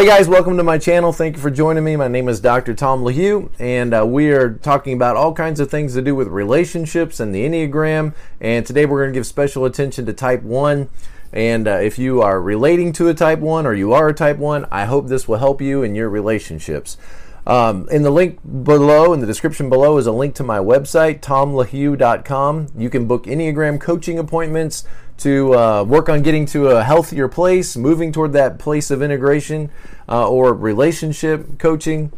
Hey guys, welcome to my channel. Thank you for joining me. My name is Dr. Tom LaHue, and uh, we are talking about all kinds of things to do with relationships and the Enneagram. And today we're going to give special attention to Type 1. And uh, if you are relating to a Type 1 or you are a Type 1, I hope this will help you in your relationships. Um, in the link below, in the description below, is a link to my website, tomlahue.com. You can book Enneagram coaching appointments to uh, work on getting to a healthier place, moving toward that place of integration uh, or relationship coaching.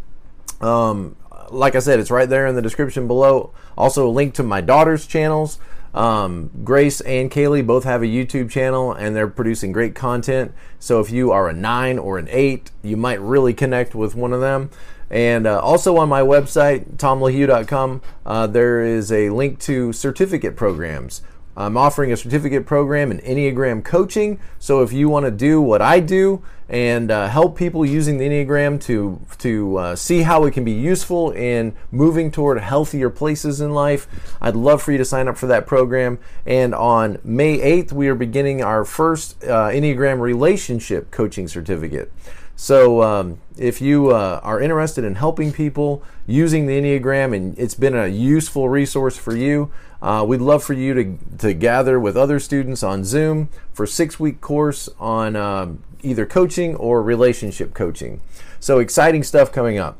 Um, like I said, it's right there in the description below. Also, a link to my daughter's channels. Um, Grace and Kaylee both have a YouTube channel and they're producing great content. So if you are a nine or an eight, you might really connect with one of them. And uh, also on my website, tomlahue.com, uh, there is a link to certificate programs. I'm offering a certificate program in Enneagram coaching. So if you want to do what I do and uh, help people using the Enneagram to to uh, see how it can be useful in moving toward healthier places in life, I'd love for you to sign up for that program. And on May 8th, we are beginning our first uh, Enneagram relationship coaching certificate. So, um, if you uh, are interested in helping people using the Enneagram and it's been a useful resource for you, uh, we'd love for you to, to gather with other students on Zoom for six week course on um, either coaching or relationship coaching. So, exciting stuff coming up.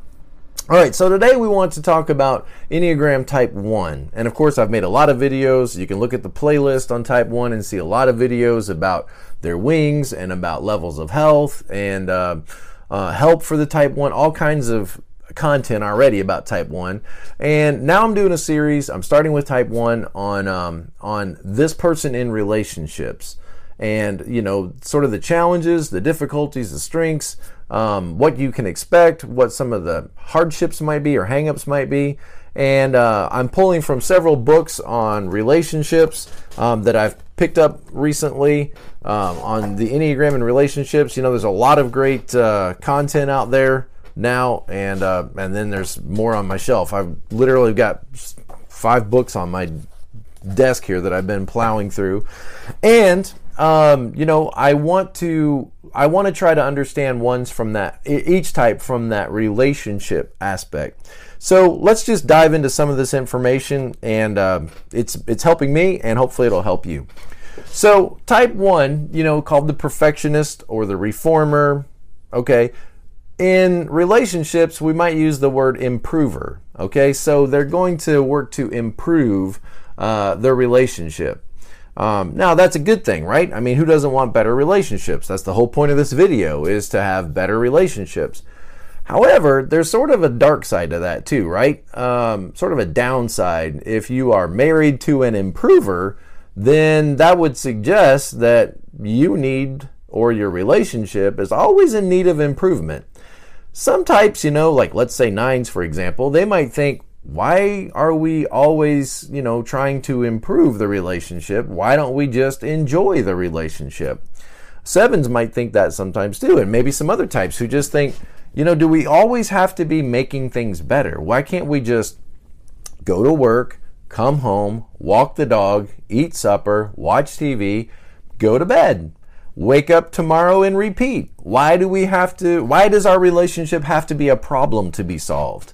All right, so today we want to talk about Enneagram Type 1. And of course, I've made a lot of videos. You can look at the playlist on Type 1 and see a lot of videos about their wings and about levels of health and uh, uh, help for the Type 1, all kinds of content already about Type 1. And now I'm doing a series. I'm starting with Type 1 on, um, on this person in relationships and you know sort of the challenges the difficulties the strengths um, what you can expect what some of the hardships might be or hangups might be and uh, i'm pulling from several books on relationships um, that i've picked up recently um, on the enneagram and relationships you know there's a lot of great uh, content out there now and uh, and then there's more on my shelf i've literally got five books on my desk here that i've been plowing through and um, you know, I want to I want to try to understand ones from that each type from that relationship aspect. So let's just dive into some of this information, and uh, it's it's helping me, and hopefully it'll help you. So type one, you know, called the perfectionist or the reformer. Okay, in relationships, we might use the word improver. Okay, so they're going to work to improve uh, their relationship. Um, now that's a good thing, right? I mean, who doesn't want better relationships? That's the whole point of this video is to have better relationships. However, there's sort of a dark side to that too, right? Um, sort of a downside. If you are married to an improver, then that would suggest that you need or your relationship is always in need of improvement. Some types, you know, like let's say nines, for example, they might think, why are we always, you know, trying to improve the relationship? Why don't we just enjoy the relationship? Sevens might think that sometimes too, and maybe some other types who just think, you know, do we always have to be making things better? Why can't we just go to work, come home, walk the dog, eat supper, watch TV, go to bed? Wake up tomorrow and repeat. Why do we have to why does our relationship have to be a problem to be solved?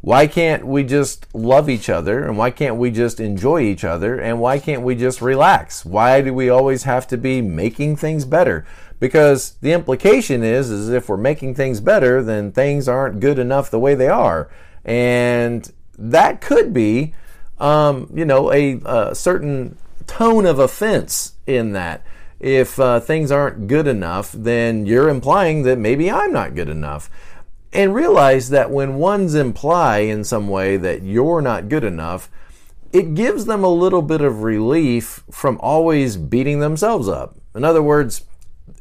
Why can't we just love each other and why can't we just enjoy each other and why can't we just relax? Why do we always have to be making things better? Because the implication is is if we're making things better, then things aren't good enough the way they are. And that could be um, you know, a, a, certain tone of offense in that. If uh, things aren't good enough, then you're implying that maybe I'm not good enough and realize that when ones imply in some way that you're not good enough, it gives them a little bit of relief from always beating themselves up. In other words,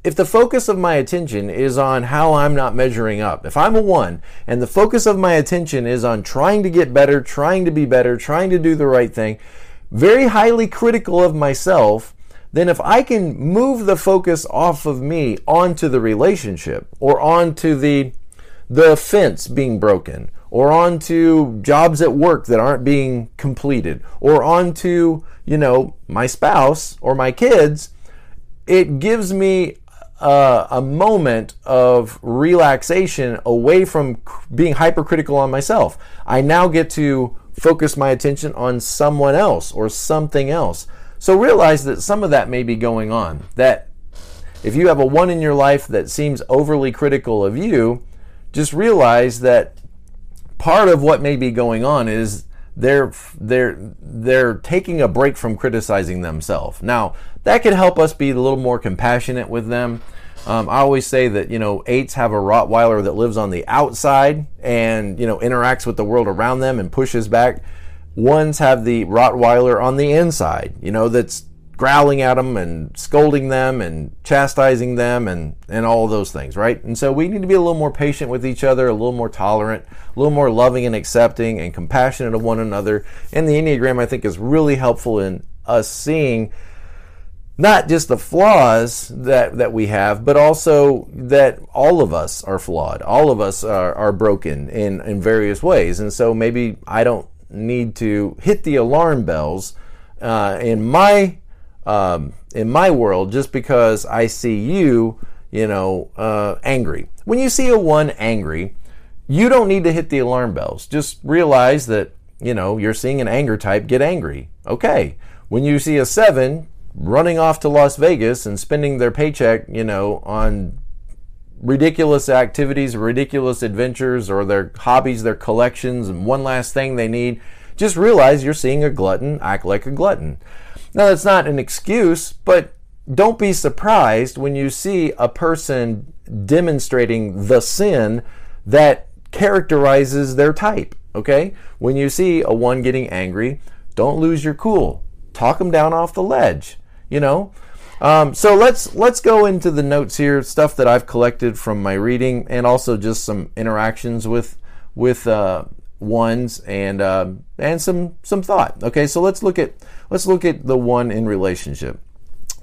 if the focus of my attention is on how I'm not measuring up, if I'm a one and the focus of my attention is on trying to get better, trying to be better, trying to do the right thing, very highly critical of myself, then if I can move the focus off of me onto the relationship or onto the the fence being broken, or onto jobs at work that aren't being completed, or onto, you know, my spouse or my kids, it gives me a, a moment of relaxation away from being hypercritical on myself. I now get to focus my attention on someone else or something else. So realize that some of that may be going on. That if you have a one in your life that seems overly critical of you, just realize that part of what may be going on is they're they're they're taking a break from criticizing themselves. Now that could help us be a little more compassionate with them. Um, I always say that you know eights have a Rottweiler that lives on the outside and you know interacts with the world around them and pushes back. Ones have the Rottweiler on the inside, you know, that's growling at them and scolding them and chastising them and, and all those things, right? And so we need to be a little more patient with each other, a little more tolerant, a little more loving and accepting and compassionate of one another. And the Enneagram, I think, is really helpful in us seeing not just the flaws that, that we have, but also that all of us are flawed. All of us are, are broken in, in various ways. And so maybe I don't need to hit the alarm bells uh, in my um, in my world just because I see you, you know, uh, angry. When you see a one angry, you don't need to hit the alarm bells. Just realize that, you know, you're seeing an anger type get angry. Okay. When you see a seven running off to Las Vegas and spending their paycheck, you know, on ridiculous activities, ridiculous adventures, or their hobbies, their collections, and one last thing they need, just realize you're seeing a glutton act like a glutton. Now, that's not an excuse, but don't be surprised when you see a person demonstrating the sin that characterizes their type. Okay? When you see a one getting angry, don't lose your cool. Talk them down off the ledge. You know? Um, so let's let's go into the notes here, stuff that I've collected from my reading, and also just some interactions with with uh, ones and uh, and some some thought. Okay, so let's look at let's look at the one in relationship.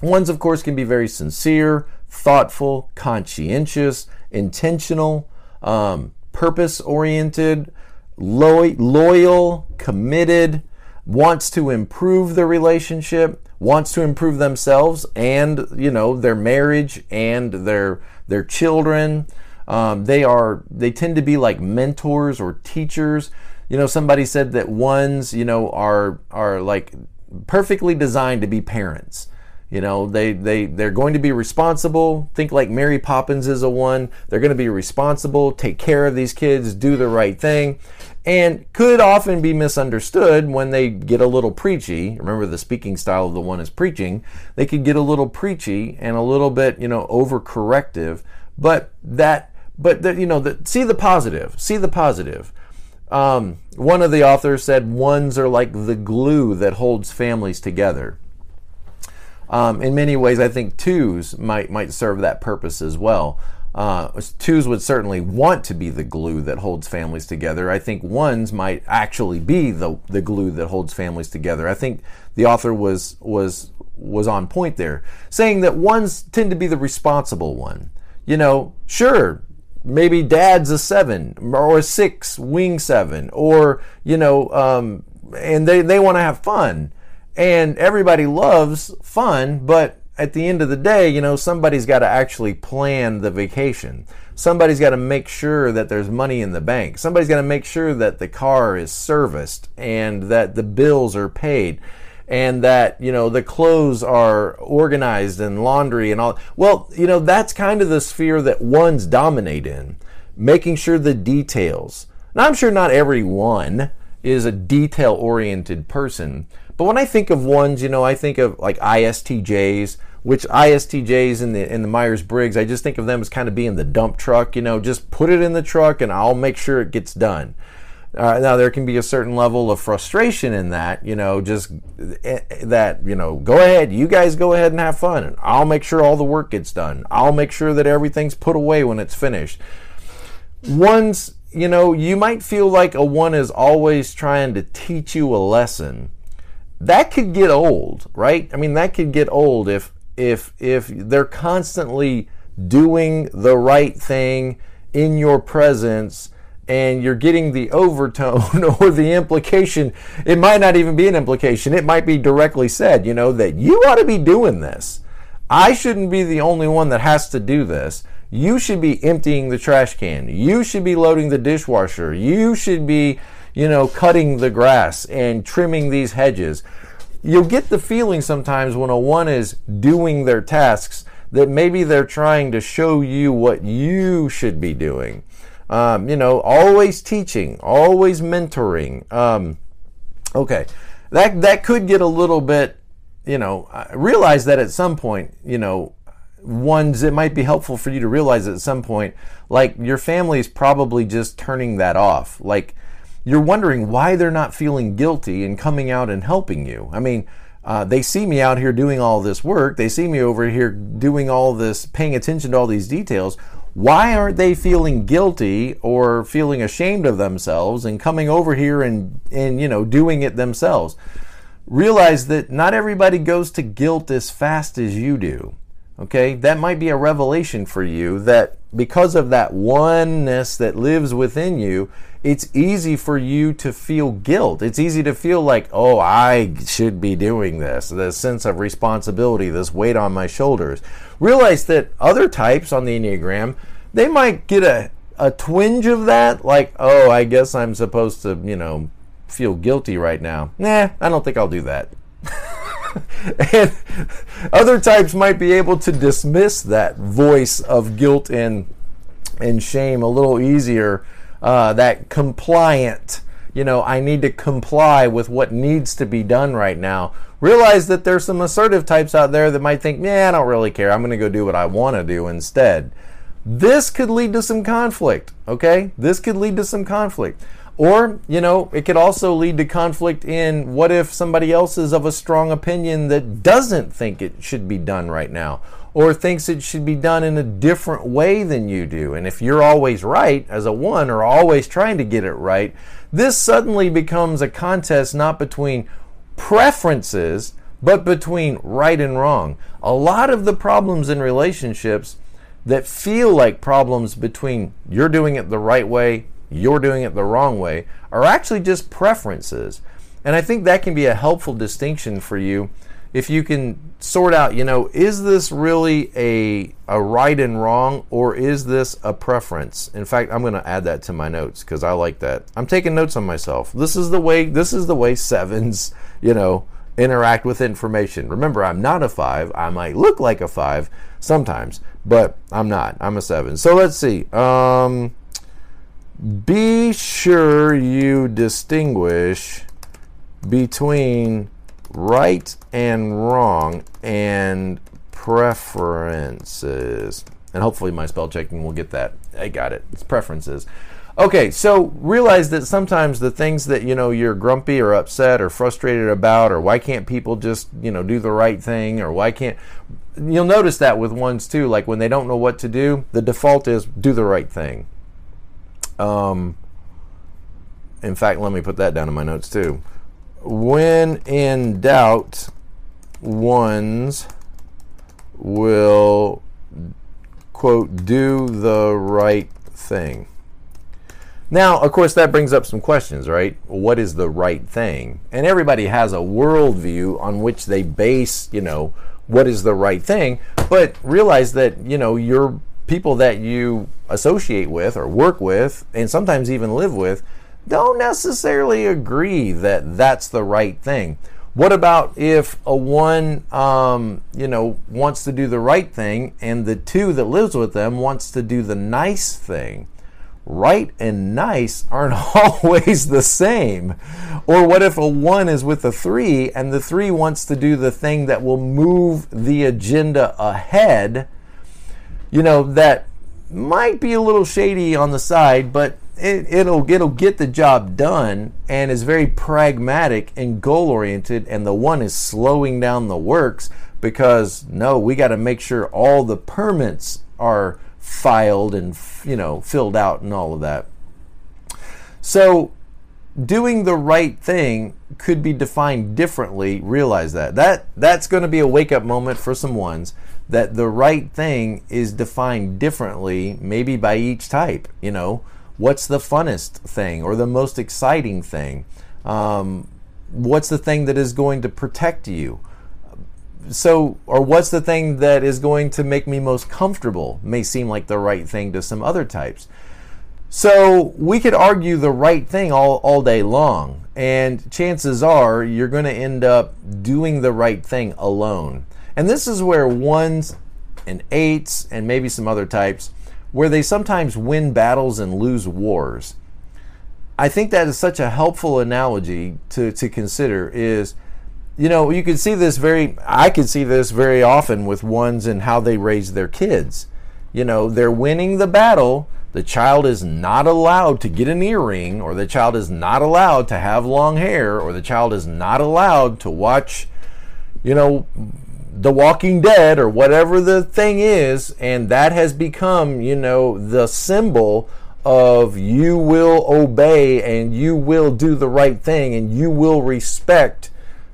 Ones, of course, can be very sincere, thoughtful, conscientious, intentional, um, purpose oriented, lo- loyal, committed, wants to improve the relationship, wants to improve themselves and you know their marriage and their their children. Um, they are they tend to be like mentors or teachers. You know, somebody said that ones, you know, are are like perfectly designed to be parents. You know, they they they're going to be responsible. Think like Mary Poppins is a one. They're going to be responsible, take care of these kids, do the right thing, and could often be misunderstood when they get a little preachy. Remember, the speaking style of the one is preaching. They could get a little preachy and a little bit, you know, overcorrective. But that but that, you know, see the positive. See the positive. Um, one of the authors said ones are like the glue that holds families together. Um, in many ways, I think twos might might serve that purpose as well. Uh, twos would certainly want to be the glue that holds families together. I think ones might actually be the the glue that holds families together. I think the author was was was on point there, saying that ones tend to be the responsible one. You know, sure, maybe dad's a seven or a six wing seven or you know um, and they, they want to have fun and everybody loves fun but at the end of the day you know somebody's got to actually plan the vacation. Somebody's got to make sure that there's money in the bank. Somebody's got to make sure that the car is serviced and that the bills are paid and that you know the clothes are organized and laundry and all well you know that's kind of the sphere that ones dominate in making sure the details. Now i'm sure not everyone is a detail oriented person but when i think of ones you know i think of like istjs which istjs in the in the myers-briggs i just think of them as kind of being the dump truck you know just put it in the truck and i'll make sure it gets done uh, now there can be a certain level of frustration in that, you know, just uh, that, you know, go ahead, you guys go ahead and have fun, and I'll make sure all the work gets done. I'll make sure that everything's put away when it's finished. One's, you know, you might feel like a one is always trying to teach you a lesson. That could get old, right? I mean, that could get old if if if they're constantly doing the right thing in your presence and you're getting the overtone or the implication. It might not even be an implication, it might be directly said, you know, that you ought to be doing this. I shouldn't be the only one that has to do this. You should be emptying the trash can. You should be loading the dishwasher. You should be, you know, cutting the grass and trimming these hedges. You'll get the feeling sometimes when a one is doing their tasks that maybe they're trying to show you what you should be doing. Um, you know, always teaching, always mentoring. Um, okay, that that could get a little bit. You know, realize that at some point, you know, ones it might be helpful for you to realize at some point, like your family is probably just turning that off. Like you're wondering why they're not feeling guilty and coming out and helping you. I mean, uh, they see me out here doing all this work. They see me over here doing all this, paying attention to all these details. Why aren't they feeling guilty or feeling ashamed of themselves and coming over here and, and you know doing it themselves? Realize that not everybody goes to guilt as fast as you do. Okay, that might be a revelation for you that because of that oneness that lives within you, it's easy for you to feel guilt. It's easy to feel like, oh, I should be doing this, this sense of responsibility, this weight on my shoulders. Realize that other types on the Enneagram, they might get a, a twinge of that, like, oh, I guess I'm supposed to, you know, feel guilty right now. Nah, I don't think I'll do that. and other types might be able to dismiss that voice of guilt and and shame a little easier. Uh, that compliant, you know, I need to comply with what needs to be done right now. Realize that there's some assertive types out there that might think, yeah, I don't really care. I'm going to go do what I want to do instead. This could lead to some conflict, okay? This could lead to some conflict. Or, you know, it could also lead to conflict in what if somebody else is of a strong opinion that doesn't think it should be done right now or thinks it should be done in a different way than you do. And if you're always right as a one or always trying to get it right, this suddenly becomes a contest not between preferences, but between right and wrong. A lot of the problems in relationships that feel like problems between you're doing it the right way you're doing it the wrong way are actually just preferences. And I think that can be a helpful distinction for you if you can sort out, you know, is this really a, a right and wrong or is this a preference? In fact, I'm going to add that to my notes because I like that. I'm taking notes on myself. This is the way this is the way sevens, you know, interact with information. Remember, I'm not a 5. I might look like a 5 sometimes, but I'm not. I'm a 7. So let's see. Um be sure you distinguish between right and wrong and preferences. And hopefully, my spell checking will get that. I got it. It's preferences. Okay, so realize that sometimes the things that you know you're grumpy or upset or frustrated about, or why can't people just you know do the right thing, or why can't you'll notice that with ones too. Like when they don't know what to do, the default is do the right thing. Um, in fact, let me put that down in my notes too. When in doubt, ones will, quote, do the right thing. Now, of course, that brings up some questions, right? What is the right thing? And everybody has a worldview on which they base, you know, what is the right thing. But realize that, you know, your people that you associate with or work with and sometimes even live with don't necessarily agree that that's the right thing. What about if a one, um, you know, wants to do the right thing and the two that lives with them wants to do the nice thing? Right and nice aren't always the same. Or what if a one is with a three and the three wants to do the thing that will move the agenda ahead? you know, that might be a little shady on the side, but it, will it'll get the job done and is very pragmatic and goal oriented. And the one is slowing down the works because no, we got to make sure all the permits are filed and you know filled out and all of that. So doing the right thing could be defined differently. Realize that that that's going to be a wake up moment for some ones that the right thing is defined differently, maybe by each type. You know, what's the funnest thing or the most exciting thing? Um, what's the thing that is going to protect you? so or what's the thing that is going to make me most comfortable may seem like the right thing to some other types so we could argue the right thing all, all day long and chances are you're going to end up doing the right thing alone and this is where ones and eights and maybe some other types where they sometimes win battles and lose wars i think that is such a helpful analogy to, to consider is you know, you can see this very, I can see this very often with ones and how they raise their kids. You know, they're winning the battle. The child is not allowed to get an earring, or the child is not allowed to have long hair, or the child is not allowed to watch, you know, The Walking Dead, or whatever the thing is. And that has become, you know, the symbol of you will obey and you will do the right thing and you will respect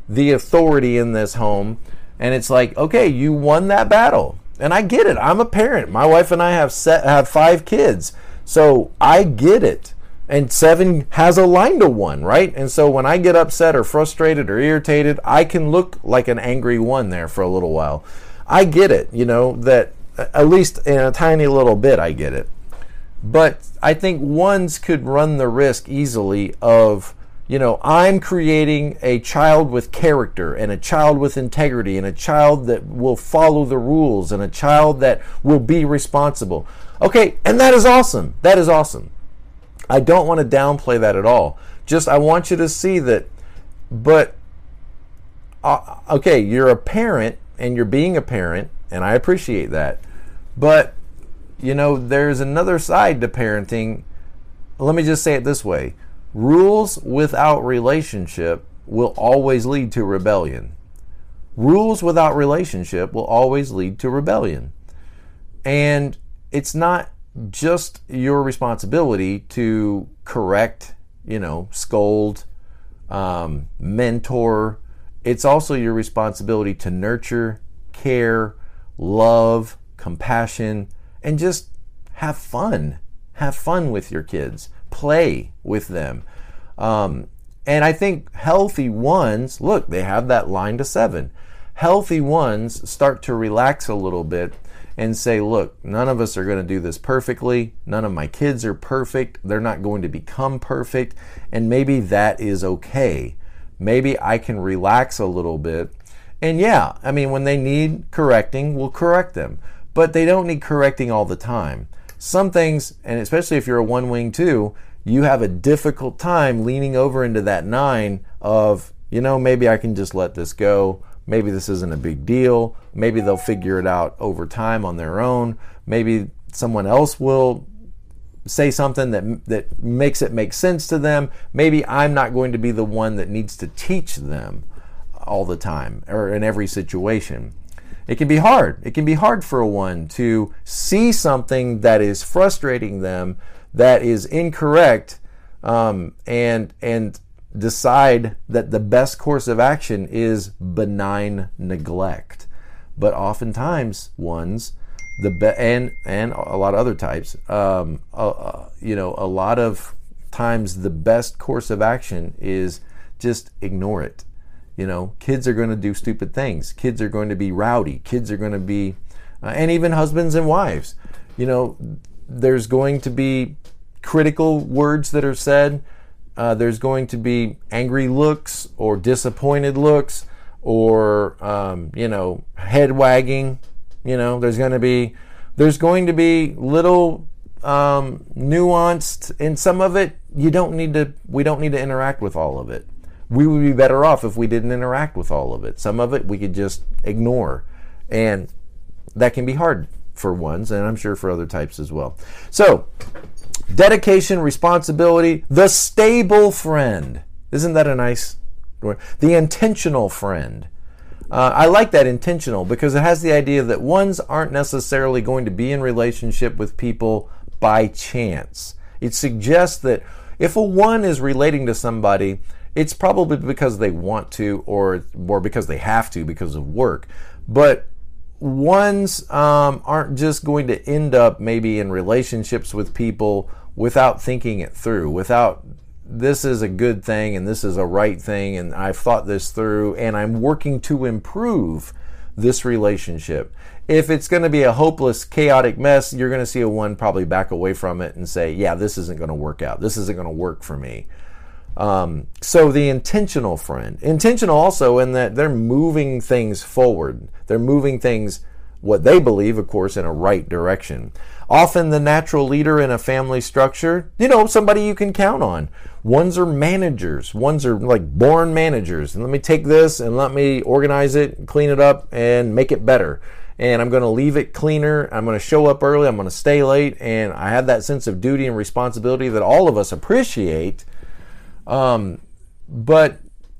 the authority in this home. And it's like, okay, you won that battle. And I get it. I'm a parent. My wife and I have set, have five kids. So I get it. And seven has a line to one, right? And so when I get upset or frustrated or irritated, I can look like an angry one there for a little while. I get it, you know, that at least in a tiny little bit, I get it. But I think ones could run the risk easily of you know, I'm creating a child with character and a child with integrity and a child that will follow the rules and a child that will be responsible. Okay, and that is awesome. That is awesome. I don't want to downplay that at all. Just I want you to see that, but uh, okay, you're a parent and you're being a parent, and I appreciate that. But, you know, there's another side to parenting. Let me just say it this way Rules without relationship will always lead to rebellion. Rules without relationship will always lead to rebellion. And it's not just your responsibility to correct, you know, scold, um, mentor. It's also your responsibility to nurture, care, love, compassion, and just have fun. Have fun with your kids play with them. Um, and I think healthy ones, look, they have that line to seven. Healthy ones start to relax a little bit and say, look, none of us are going to do this perfectly. None of my kids are perfect. They're not going to become perfect. And maybe that is okay. Maybe I can relax a little bit. And yeah, I mean, when they need correcting, we'll correct them. But they don't need correcting all the time. Some things, and especially if you're a one wing two, you have a difficult time leaning over into that nine of, you know, maybe I can just let this go. Maybe this isn't a big deal. Maybe they'll figure it out over time on their own. Maybe someone else will say something that that makes it make sense to them. Maybe I'm not going to be the one that needs to teach them all the time or in every situation. It can be hard. It can be hard for one to see something that is frustrating them, that is incorrect, um, and and decide that the best course of action is benign neglect. But oftentimes, ones the be- and and a lot of other types, um, uh, you know, a lot of times the best course of action is just ignore it you know, kids are going to do stupid things. Kids are going to be rowdy. Kids are going to be, uh, and even husbands and wives. You know, there's going to be critical words that are said. Uh, there's going to be angry looks or disappointed looks or, um, you know, head wagging. You know, there's going to be, there's going to be little um, nuanced, and some of it you don't need to. We don't need to interact with all of it we would be better off if we didn't interact with all of it. Some of it we could just ignore. And that can be hard for ones, and I'm sure for other types as well. So, dedication, responsibility, the stable friend. Isn't that a nice word? The intentional friend. Uh, I like that intentional because it has the idea that ones aren't necessarily going to be in relationship with people by chance. It suggests that if a one is relating to somebody, it's probably because they want to or or because they have to because of work. But ones um, aren't just going to end up maybe in relationships with people without thinking it through, without this is a good thing and this is a right thing and I've thought this through and I'm working to improve this relationship. If it's going to be a hopeless, chaotic mess, you're going to see a one probably back away from it and say, yeah, this isn't going to work out. This isn't going to work for me. Um, so the intentional friend, intentional also in that they're moving things forward. They're moving things, what they believe, of course, in a right direction. Often the natural leader in a family structure, you know, somebody you can count on. Ones are managers. Ones are like born managers. And let me take this and let me organize it, clean it up, and make it better and I'm going to leave it cleaner. I'm going to show up early. I'm going to stay late. And I have that sense of duty and responsibility that all of us appreciate. Um, but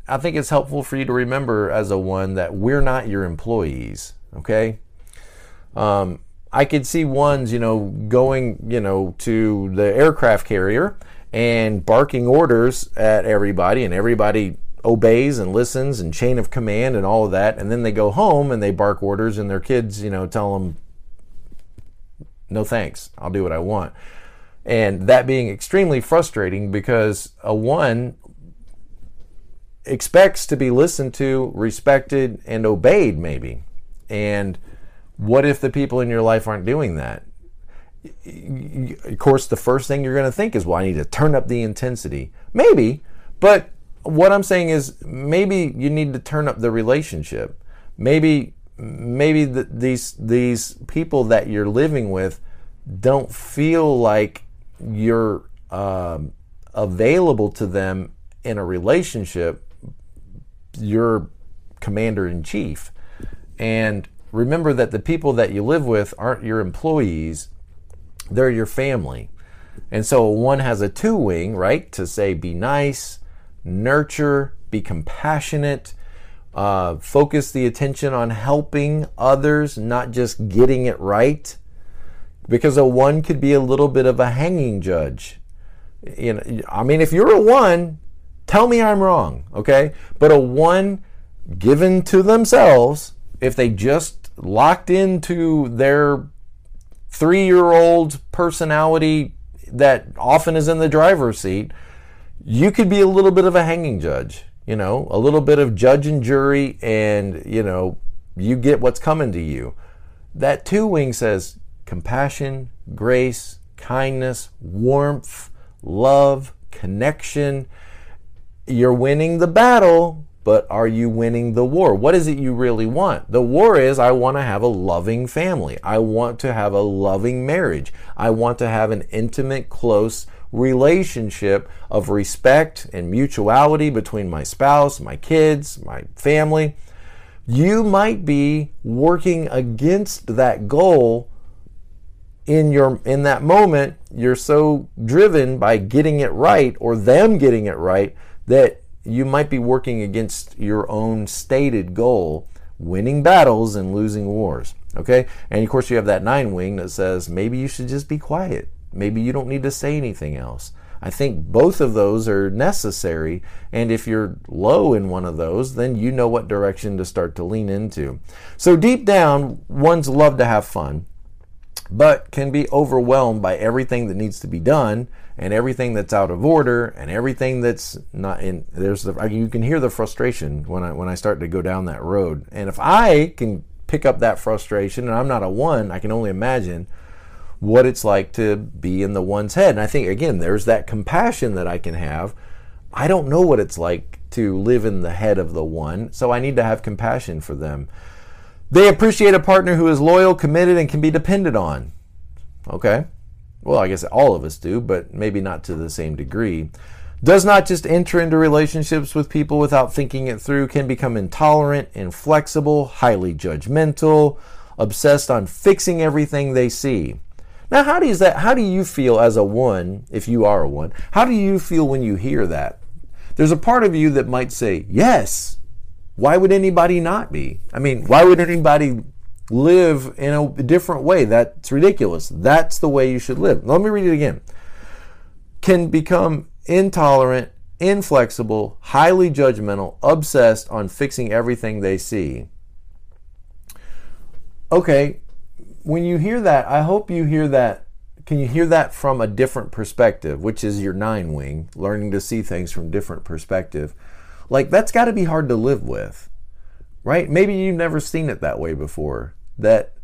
I think it's helpful for you to remember as a one that we're not your employees. Okay. Um, I could see ones, you know, going, you know, to the aircraft carrier and barking orders at everybody, and everybody obeys and listens and chain of command and all of that. And then they go home and they bark orders, and their kids, you know, tell them, no thanks, I'll do what I want and that being extremely frustrating because a one expects to be listened to, respected, and obeyed, maybe. And what if the people in your life aren't doing that? Of course, the first thing you're going to think is, well, I need to turn up the intensity. Maybe, but what I'm saying is maybe you need to turn up the relationship. Maybe maybe the, these these people that you're living with don't feel like you're um, available to them in a relationship, you're commander in chief. And remember that the people that you live with aren't your employees, they're your family. And so one has a two wing, right? To say, be nice, nurture, be compassionate, uh, focus the attention on helping others, not just getting it right because a one could be a little bit of a hanging judge. You know, I mean, if you're a one, tell me I'm wrong, okay? But a one given to themselves, if they just locked into their three year old personality that often is in the driver's seat, you could be a little bit of a hanging judge, you know, a little bit of judge and jury, and, you know, you get what's coming to you. That two wing says, compassion, grace, kindness, warmth, love, connection. You're winning the battle, but are you winning the war? What is it you really want? The war is I want to have a loving family. I want to have a loving marriage. I want to have an intimate, close relationship of respect and mutuality between my spouse, my kids, my family. You might be working against that goal in your in that moment you're so driven by getting it right or them getting it right that you might be working against your own stated goal winning battles and losing wars okay and of course you have that nine wing that says maybe you should just be quiet maybe you don't need to say anything else I think both of those are necessary. And if you're low in one of those, then you know what direction to start to lean into. So, deep down, ones love to have fun but can be overwhelmed by everything that needs to be done and everything that's out of order and everything that's not in there's the you can hear the frustration when I when I start to go down that road. And if I can pick up that frustration and I'm not a one I can only imagine what it's like to be in the one's head. And I think again there's that compassion that I can have. I don't know what it's like to live in the head of the one so I need to have compassion for them they appreciate a partner who is loyal, committed, and can be depended on. Okay. Well, I guess all of us do, but maybe not to the same degree. Does not just enter into relationships with people without thinking it through, can become intolerant, inflexible, highly judgmental, obsessed on fixing everything they see. Now, how does that how do you feel as a one, if you are a one? How do you feel when you hear that? There's a part of you that might say, "Yes, why would anybody not be? I mean, why would anybody live in a different way? That's ridiculous. That's the way you should live. Let me read it again. Can become intolerant, inflexible, highly judgmental, obsessed on fixing everything they see. Okay, when you hear that, I hope you hear that. Can you hear that from a different perspective, which is your nine wing, learning to see things from different perspective? Like, that's got to be hard to live with. right? Maybe you've never seen it that way before. That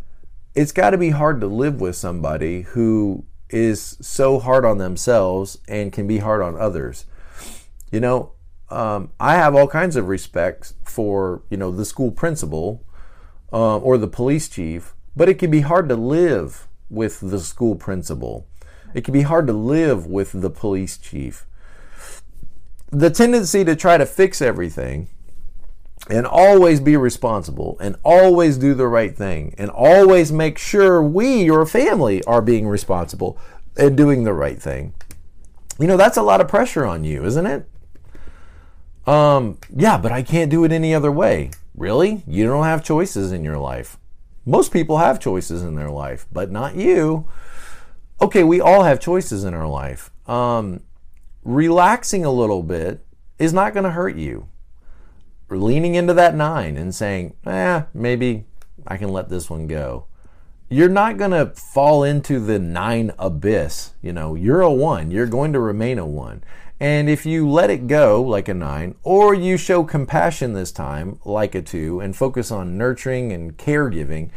it's got to be hard to live with somebody who is so hard on themselves and can be hard on others. You know, um, I have all kinds of respect for you know the school principal uh, or the police chief, but it can be hard to live with the school principal. It can be hard to live with the police chief. The tendency to try to fix everything and always be responsible and always do the right thing and always make sure we, your family, are being responsible and doing the right thing. You know, that's a lot of pressure on you, isn't it? Um, yeah, but I can't do it any other way. Really? You don't have choices in your life. Most people have choices in their life, but not you. Okay, we all have choices in our life. Um, relaxing a little bit is not going to hurt you. Leaning into that nine and saying, eh, maybe I can let this one go. You're not going to fall into the nine abyss. You know, you're a one. You're going to remain a one. And if you let it go like a nine, or you show compassion this time like a two and focus on nurturing and caregiving,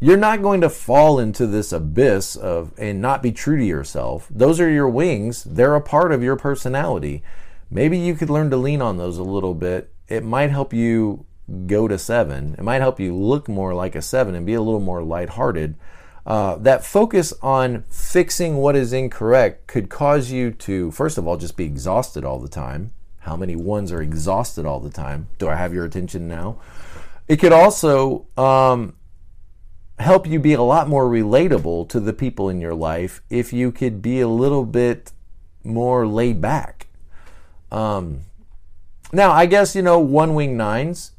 you're not going to fall into this abyss of and not be true to yourself. Those are your wings, they're a part of your personality. Maybe you could learn to lean on those a little bit. It might help you go to seven. It might help you look more like a seven and be a little more lighthearted uh, that focus on fixing what is incorrect could cause you to, first of all, just be exhausted all the time. How many ones are exhausted all the time? Do I have your attention now? It could also um, help you be a lot more relatable to the people in your life if you could be a little bit more laid back. Um, now, I guess, you know, one wing nines,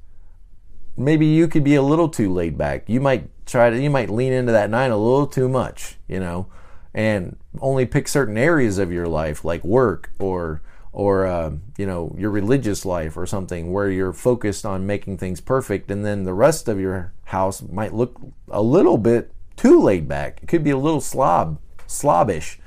maybe you could be a little too laid back. You might try to you might lean into that nine a little too much, you know, and only pick certain areas of your life like work or or uh, you know your religious life or something where you're focused on making things perfect, and then the rest of your house might look a little bit too laid back. It could be a little slob slobbish.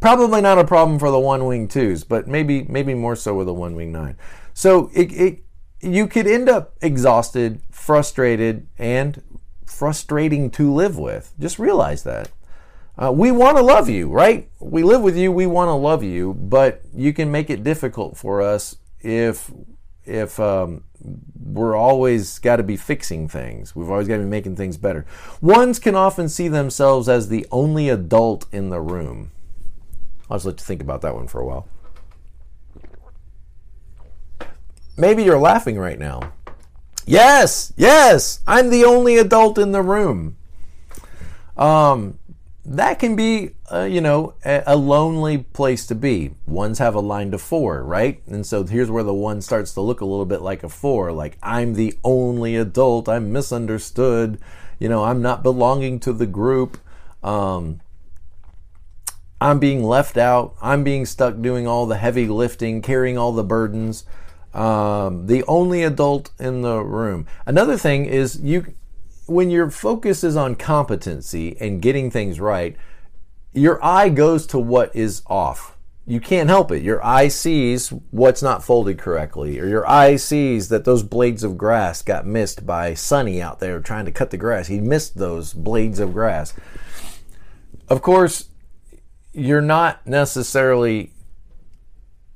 Probably not a problem for the one wing twos, but maybe maybe more so with a one wing nine. So it, it you could end up exhausted, frustrated, and frustrating to live with. Just realize that. Uh, we want to love you, right? We live with you. We want to love you, but you can make it difficult for us if if um, we're always got to be fixing things. We've always got to be making things better. Ones can often see themselves as the only adult in the room. I'll just let you think about that one for a while. Maybe you're laughing right now. Yes, yes, I'm the only adult in the room. Um, that can be, uh, you know, a, lonely place to be. Ones have a line to four, right? And so here's where the one starts to look a little bit like a four. Like, I'm the only adult. I'm misunderstood. You know, I'm not belonging to the group. Um, I'm being left out. I'm being stuck doing all the heavy lifting, carrying all the burdens um, the only adult in the room. Another thing is you when your focus is on competency and getting things right, your eye goes to what is off. You can't help it. Your eye sees what's not folded correctly, or your eye sees that those blades of grass got missed by Sonny out there trying to cut the grass. He missed those blades of grass. Of course, you're not necessarily,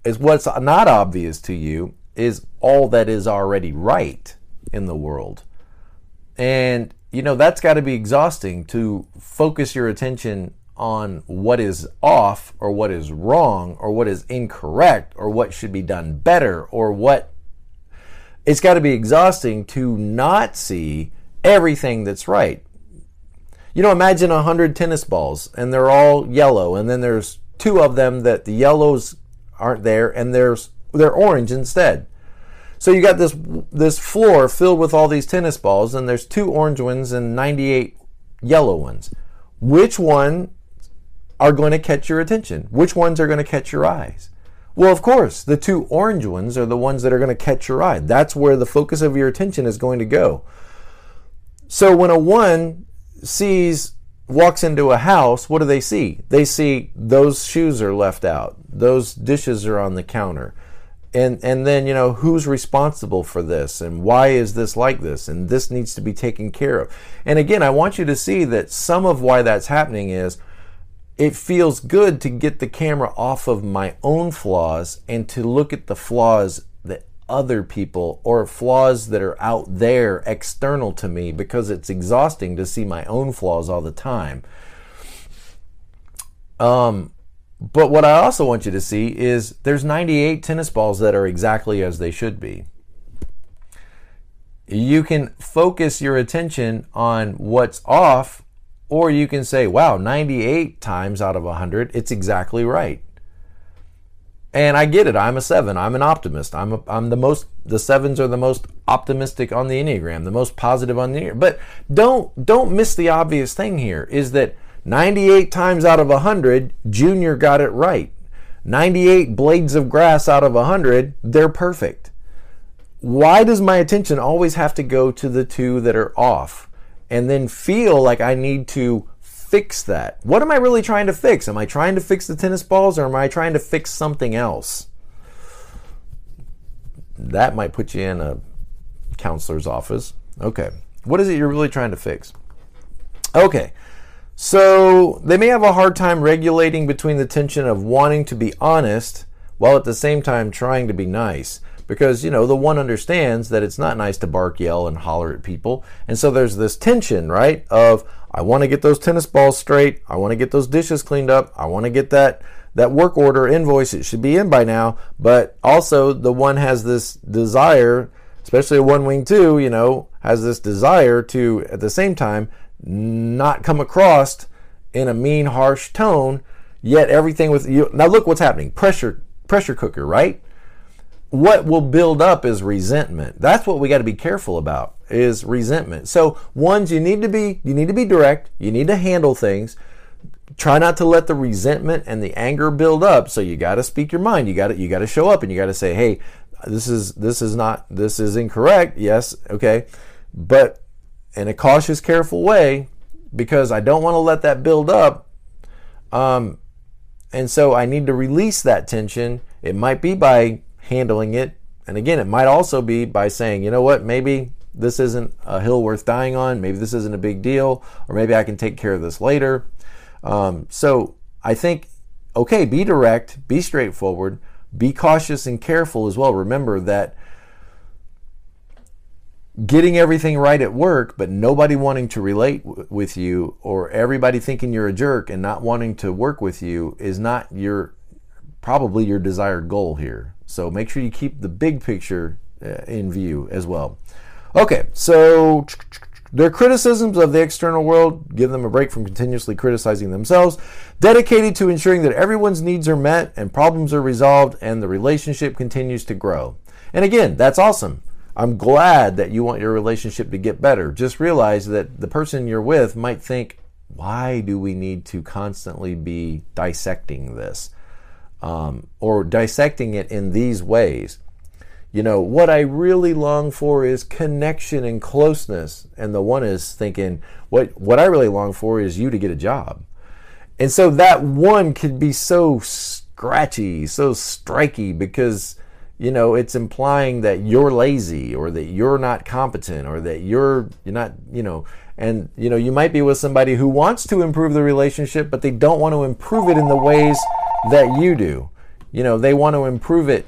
is what's not obvious to you is all that is already right in the world. And, you know, that's got to be exhausting to focus your attention on what is off or what is wrong or what is incorrect or what should be done better or what. It's got to be exhausting to not see everything that's right. You know, imagine a hundred tennis balls and they're all yellow, and then there's two of them that the yellows aren't there, and there's they're orange instead. So you got this this floor filled with all these tennis balls, and there's two orange ones and 98 yellow ones. Which one are going to catch your attention? Which ones are going to catch your eyes? Well, of course, the two orange ones are the ones that are going to catch your eye. That's where the focus of your attention is going to go. So when a one sees walks into a house, what do they see? They see those shoes are left out. Those dishes are on the counter and and then you know who's responsible for this? And why is this like this? And this needs to be taken care of. And again i want you to see that some of why that's happening is it feels good to get the camera off of my own flaws and to look at the flaws that other people or flaws that are out there external to me because it's exhausting to see my own flaws all the time. Um but what I also want you to see is there's 98 tennis balls that are exactly as they should be. You can focus your attention on what's off, or you can say, wow, 98 times out of 100, it's exactly right. And I get it. I'm a seven. I'm an optimist. I'm a, I'm the most. The sevens are the most optimistic on the enneagram, the most positive on the. Enneagram. But don't don't miss the obvious thing here. Is that 98 times out of 100, Junior got it right. 98 blades of grass out of 100, they're perfect. Why does my attention always have to go to the two that are off and then feel like I need to fix that? What am I really trying to fix? Am I trying to fix the tennis balls or am I trying to fix something else? That might put you in a counselor's office. Okay. What is it you're really trying to fix? Okay. So they may have a hard time regulating between the tension of wanting to be honest while at the same time trying to be nice. Because, you know, the one understands that it's not nice to bark, yell, and holler at people. And so there's this tension, right? Of, I want to get those tennis balls straight. I want to get those dishes cleaned up. I want to get that, that work order invoice. It should be in by now. But also, the one has this desire, especially a one wing two, you know, has this desire to, at the same time, not come across in a mean, harsh tone. Yet everything with you now look what's happening. Pressure pressure cooker, right? What will build up is resentment. That's what we got to be careful about is resentment. So ones you need to be you need to be direct, you need to handle things. Try not to let the resentment and the anger build up. So you got to speak your mind. You got to you got to show up and you got to say, "Hey, this is this is not this is incorrect." Yes, okay. But in a cautious, careful way because I don't want to let that build up. Um, and so I need to release that tension. It might be by handling it. And again, it might also be by saying, you know what, maybe this isn't a hill worth dying on. Maybe this isn't a big deal. Or maybe I can take care of this later. Um, so I think, okay, be direct, be straightforward, be cautious and careful as well. Remember that getting everything right at work, but nobody wanting to relate w- with you, or everybody thinking you're a jerk and not wanting to work with you, is not your probably your desired goal here. So make sure you keep the big picture uh, in view as well. Okay, so their criticisms of the external world give them a break from continuously criticizing themselves, dedicated to ensuring that everyone's needs are met and problems are resolved and the relationship continues to grow. And again, that's awesome. I'm glad that you want your relationship to get better. Just realize that the person you're with might think, why do we need to constantly be dissecting this? Um, or dissecting it in these ways. You know, what I really long for is connection and closeness. And the one is thinking, what, what I really long for is you to get a job. And so that one could be so scratchy, so striky because you know it's implying that you're lazy or that you're not competent or that you're you're not you know and you know you might be with somebody who wants to improve the relationship but they don't want to improve it in the ways that you do. You know they want to improve it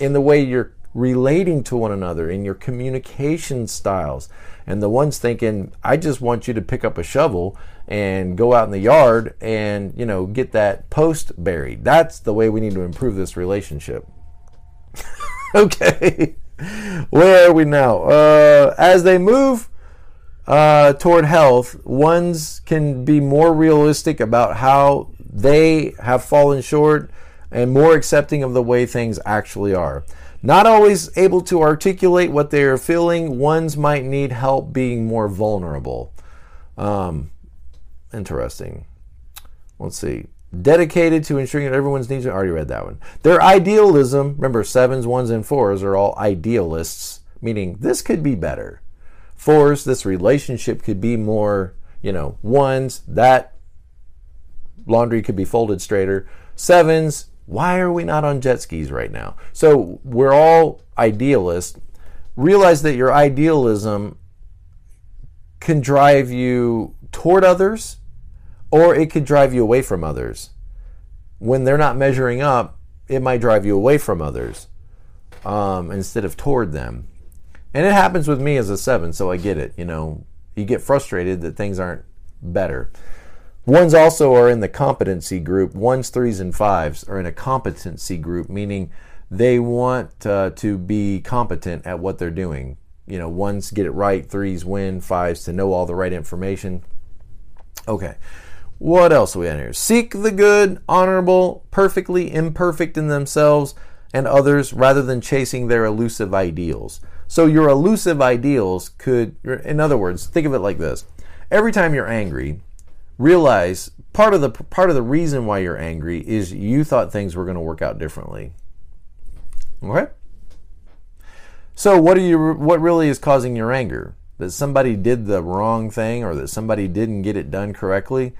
in the way you're relating to one another in your communication styles. And the one's thinking i just want you to pick up a shovel and go out in the yard and you know get that post buried. That's the way we need to improve this relationship okay. Where are we now? Uh, as they move uh, toward health, ones can be more realistic about how they have fallen short and more accepting of the way things actually are. Not always able to articulate what they are feeling, ones might need help being more vulnerable. Um, interesting. Let's see dedicated to ensuring that everyone's needs. I already read that one. Their idealism, remember, sevens, ones, and fours are all idealists, meaning this could be better. Fours, this relationship could be more, you know, ones, that laundry could be folded straighter. Sevens, Why are we not on jet skis right now? So we're all idealists. Realize that your idealism can drive you toward others or it could drive you away from others. When they're not measuring up, it might drive you away from others um, instead of toward them. And it happens with me as a seven, so I get it. You know, you get frustrated that things aren't better. Ones also are in the competency group. Ones, threes, and fives are in a competency group, meaning they want uh, to be competent at what they're doing. You know, ones get it right, threes win, fives to know all the right information. Okay. What else we on here? Seek the good, honorable, perfectly imperfect in themselves and others rather than chasing their elusive ideals. So your elusive ideals could, in other words, think of it like this. Every time you're angry, realize part of the part of the reason why you're angry is you thought things were going to work out differently. Okay? So what are you what really is causing your anger? That somebody did the wrong thing or that somebody didn't get it done correctly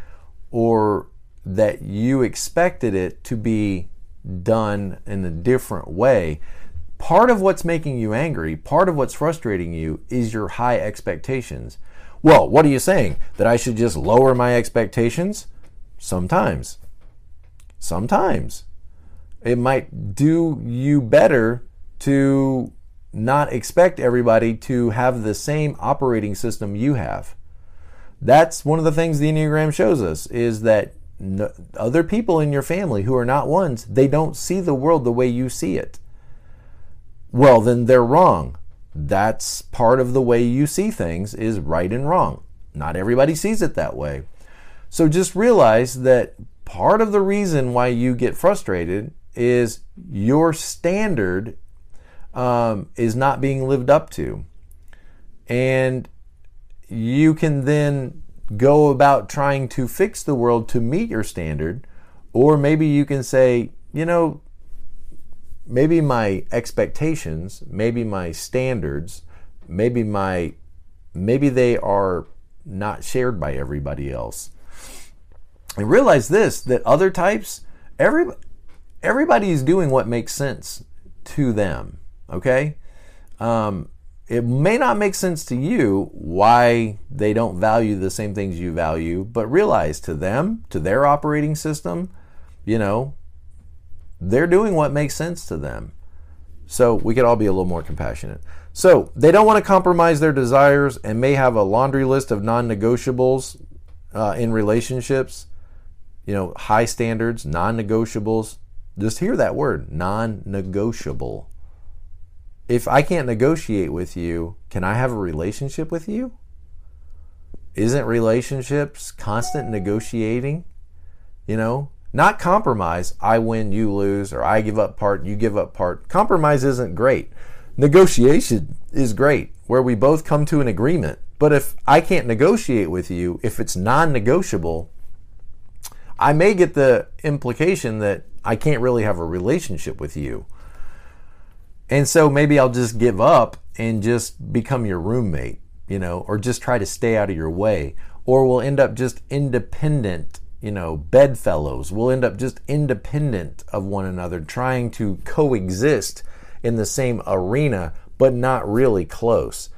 or that you expected it to be done in a different way. Part of what's making you angry, part of what's frustrating you is your high expectations. Well, what are you saying? That I should just lower my expectations? Sometimes. Sometimes. It might do you better to not expect everybody to have the same operating system you have. That's one of the things the Enneagram shows us is that other people in your family who are not ones, they don't see the world the way you see it. Well, then they're wrong that's part of the way you see things is right and wrong. Not everybody sees it that way. So just realize that part of the reason why you get frustrated is your standard um, is not being lived up to. And you can then go about trying to fix the world to meet your standard. Or maybe you can say, you know, maybe my expectations, maybe my standards, maybe my maybe they are not shared by everybody else. And realize this that other types, every everybody is doing what makes sense to them. Okay, um, it may not make sense to you why they don't value the same things you value, but realize to them, to their operating system, you know, they're doing what makes sense to them. So we could all be a little more compassionate. So they don't want to compromise their desires and may have a laundry list of non negotiables uh, in relationships. You know, high standards, non negotiables. Just hear that word non negotiable. If I can't negotiate with you, can I have a relationship with you? Isn't relationships constant negotiating? You know, not compromise, I win, you lose, or I give up part, you give up part. Compromise isn't great. Negotiation is great, where we both come to an agreement. But if I can't negotiate with you, if it's non negotiable, I may get the implication that I can't really have a relationship with you. And so maybe I'll just give up and just become your roommate, you know, or just try to stay out of your way. Or we'll end up just independent you know, bedfellows. We'll end up just independent of one another, trying to coexist in the same arena, but not really close.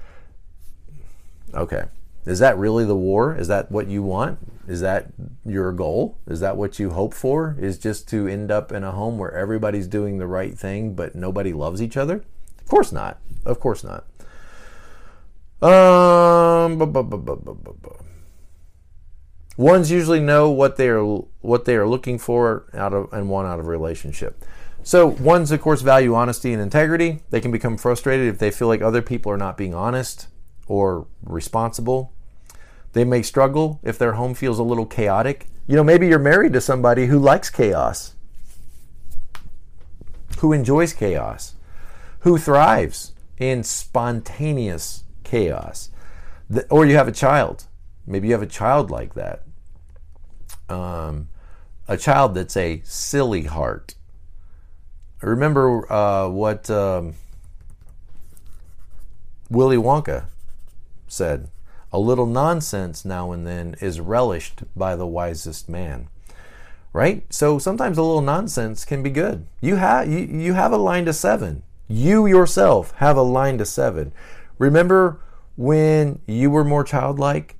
Okay. Is that really the war? Is that what you want? Is that your goal? Is that what you hope for? Is just to end up in a home where everybody's doing the right thing, but nobody loves each other? Of course not. Of course not. Um, bu- bu- bu- Ones usually know what they are what they are looking for out of and want out of a relationship. So ones, of course, value honesty and integrity. They can become frustrated if they feel like other people are not being honest or responsible. They may struggle if their home feels a little chaotic. You know, maybe you're married to somebody who likes chaos, who enjoys chaos, who thrives in spontaneous chaos. Or you have a child. Maybe you have a child like that um, a child that's a silly heart. I Remember uh, what um, Willy Wonka said a little nonsense now and then is relished by the wisest man. right? So sometimes a little nonsense can be good. You have you, you have a line to seven. You yourself have a line to seven. Remember when you were more childlike?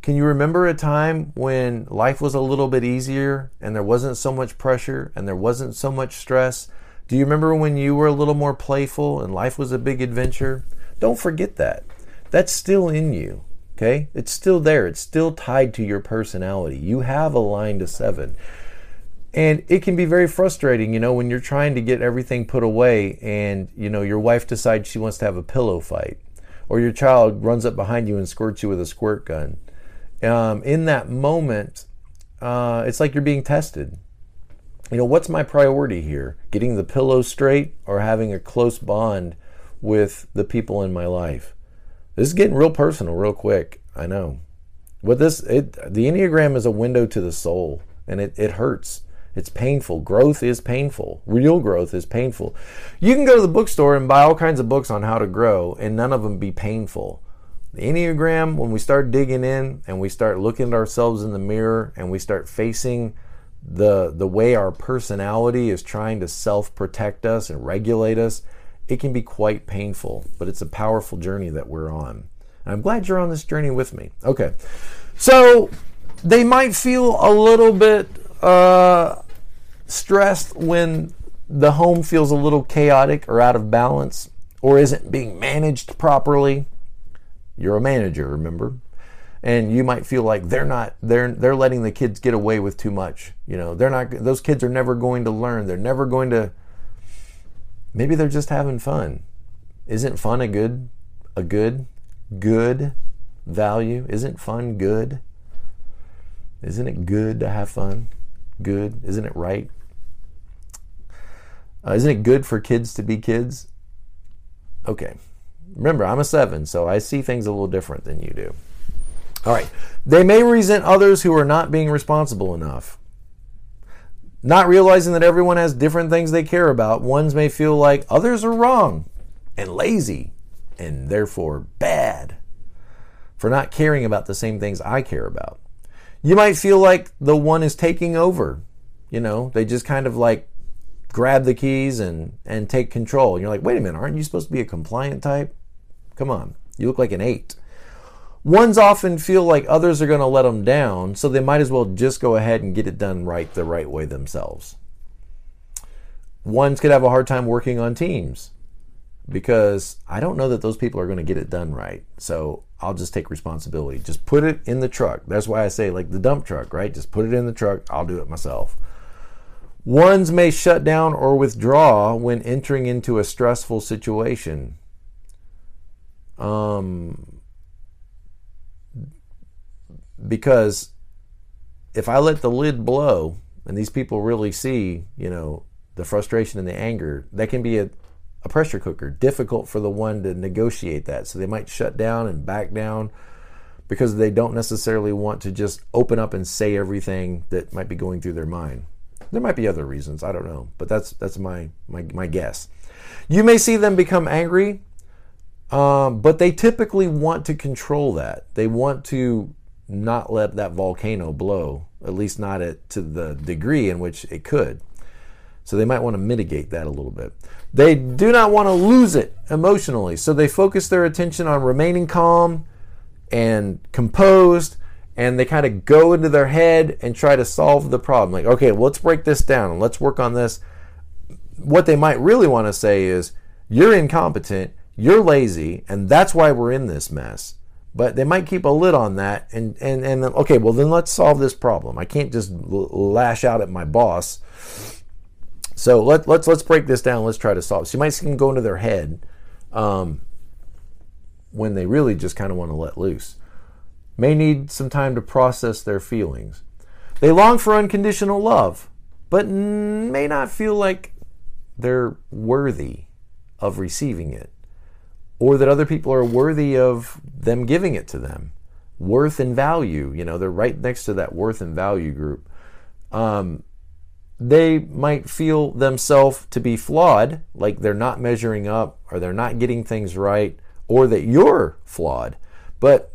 Can you remember a time when life was a little bit easier and there wasn't so much pressure and there wasn't so much stress? Do you remember when you were a little more playful and life was a big adventure? Don't forget that. That's still in you. Okay? It's still there. It's still tied to your personality. You have a line to seven. And it can be very frustrating, you know, when you're trying to get everything put away and, you know, your wife decides she wants to have a pillow fight or your child runs up behind you and squirts you with a squirt gun um, in that moment, uh, it's like you're being tested. You know, what's my priority here? Getting the pillow straight or having a close bond with the people in my life? This is getting real personal real quick. I know. What this it the Enneagram is a window to the soul and it, it hurts. It's painful. Growth is painful. Real growth is painful. You can go to the bookstore and buy all kinds of books on how to grow, and none of them be painful. The Enneagram, when we start digging in and we start looking at ourselves in the mirror and we start facing the the way our personality is trying to self-protect us and regulate us, it can be quite painful, but it's a powerful journey that we're on. And I'm glad you're on this journey with me. Okay. So they might feel a little bit uh, stressed when the home feels a little chaotic or out of balance or isn't being managed properly. You're a manager, remember? And you might feel like they're not they're they're letting the kids get away with too much. You know, they're not those kids are never going to learn. They're never going to maybe they're just having fun. Isn't fun a good a good good value? Isn't fun good? Isn't it good to have fun? Good. Isn't it right? Uh, isn't it good for kids to be kids? Okay. Remember, I'm a seven, so I see things a little different than you do. All right. They may resent others who are not being responsible enough. Not realizing that everyone has different things they care about, ones may feel like others are wrong and lazy and therefore bad for not caring about the same things I care about. You might feel like the one is taking over. You know, they just kind of like grab the keys and and take control. And you're like, wait a minute, aren't you supposed to be a compliant type? Come on, you look like an eight. Ones often feel like others are going to let them down, so they might as well just go ahead and get it done right the right way themselves. Ones could have a hard time working on teams because I don't know that those people are going to get it done right. So I'll just take responsibility. Just put it in the truck. That's why I say, like the dump truck, right? Just put it in the truck. I'll do it myself. Ones may shut down or withdraw when entering into a stressful situation. Um, because if I let the lid blow and these people really see, you know, the frustration and the anger, that can be a, a pressure cooker. Difficult for the one to negotiate that. So they might shut down and back down because they don't necessarily want to just open up and say everything that might be going through their mind. There might be other reasons, I don't know, but that's that's my my, my guess. You may see them become angry um, but they typically want to control that. They want to not let that volcano blow, at least not at, to the degree in which it could. So they might want to mitigate that a little bit. They do not want to lose it emotionally, so they focus their attention on remaining calm and composed, and they kind of go into their head and try to solve the problem. Like, okay, well, let's break this down and let's work on this. What they might really want to say is, you're incompetent you're lazy, and that's why we're in this mess. But they might keep a lid on that, and and and okay, well then let's solve this problem. I can't just lash out at my boss. So let, let's let's break this down. Let's try to solve. So you might see them go into their head um, when they really just kind of want to let loose. May need some time to process their feelings. They long for unconditional love, but may not feel like they're worthy of receiving it or that other people are worthy of them giving it to them. Worth and value, you know, they're right next to that worth and value group. Um, they might feel themselves to be flawed, like they're not measuring up or they're not getting things right, or that you're flawed. But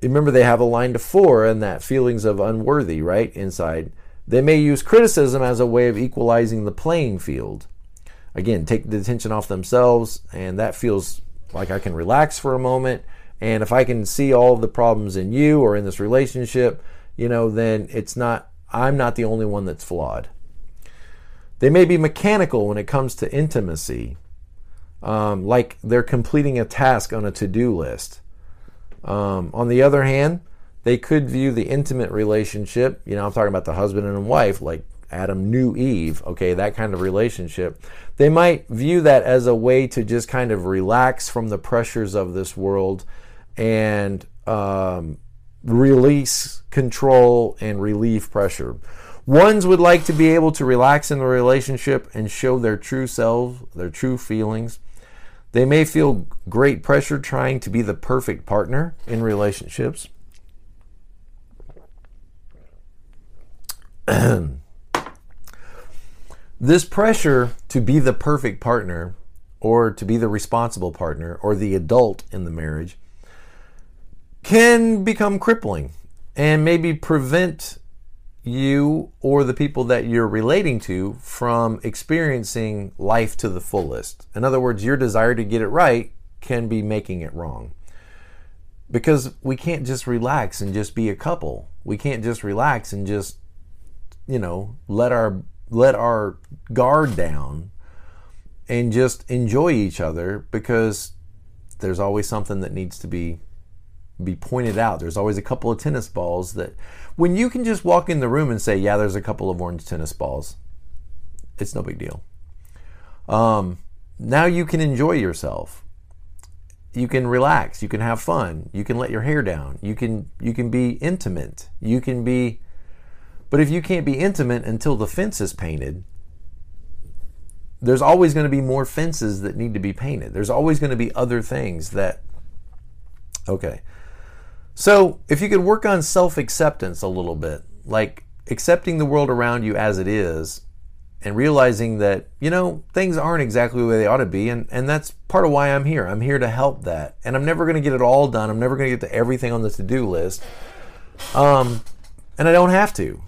remember, they have a line to four and that feelings of unworthy, right? Inside. They may use criticism as a way of equalizing the playing field. Again, take the attention off themselves, and that feels like I can relax for a moment. And if I can see all of the problems in you or in this relationship, you know, then it's not, I'm not the only one that's flawed. They may be mechanical when it comes to intimacy, um, like they're completing a task on a to do list. Um, on the other hand, they could view the intimate relationship, you know, I'm talking about the husband and wife, like Adam knew Eve, okay, that kind of relationship. They might view that as a way to just kind of relax from the pressures of this world and um, release control and relieve pressure. Ones would like to be able to relax in the relationship and show their true selves, their true feelings. They may feel great pressure trying to be the perfect partner in relationships. this pressure to be the perfect partner or to be the responsible partner or the adult in the marriage can become crippling and maybe prevent you or the people that you're relating to from experiencing life to the fullest. In other words, your desire to get it right can be making it wrong. Because we can't just relax and just be a couple. We can't just relax and just you know, let our let our guard down and just enjoy each other because there's always something that needs to be be pointed out. There's always a couple of tennis balls that when you can just walk in the room and say, "Yeah, there's a couple of orange tennis balls." It's no big deal. Um, now you can enjoy yourself. You can relax. You can have fun. You can let your hair down. You can you can be intimate. You can be but if you can't be intimate until the fence is painted, there's always going to be more fences that need to be painted. There's always going to be other things that. Okay. So if you could work on self acceptance a little bit, like accepting the world around you as it is and realizing that, you know, things aren't exactly the way they ought to be. And, and that's part of why I'm here. I'm here to help that. And I'm never going to get it all done. I'm never going to get to everything on the to do list. Um, and I don't have to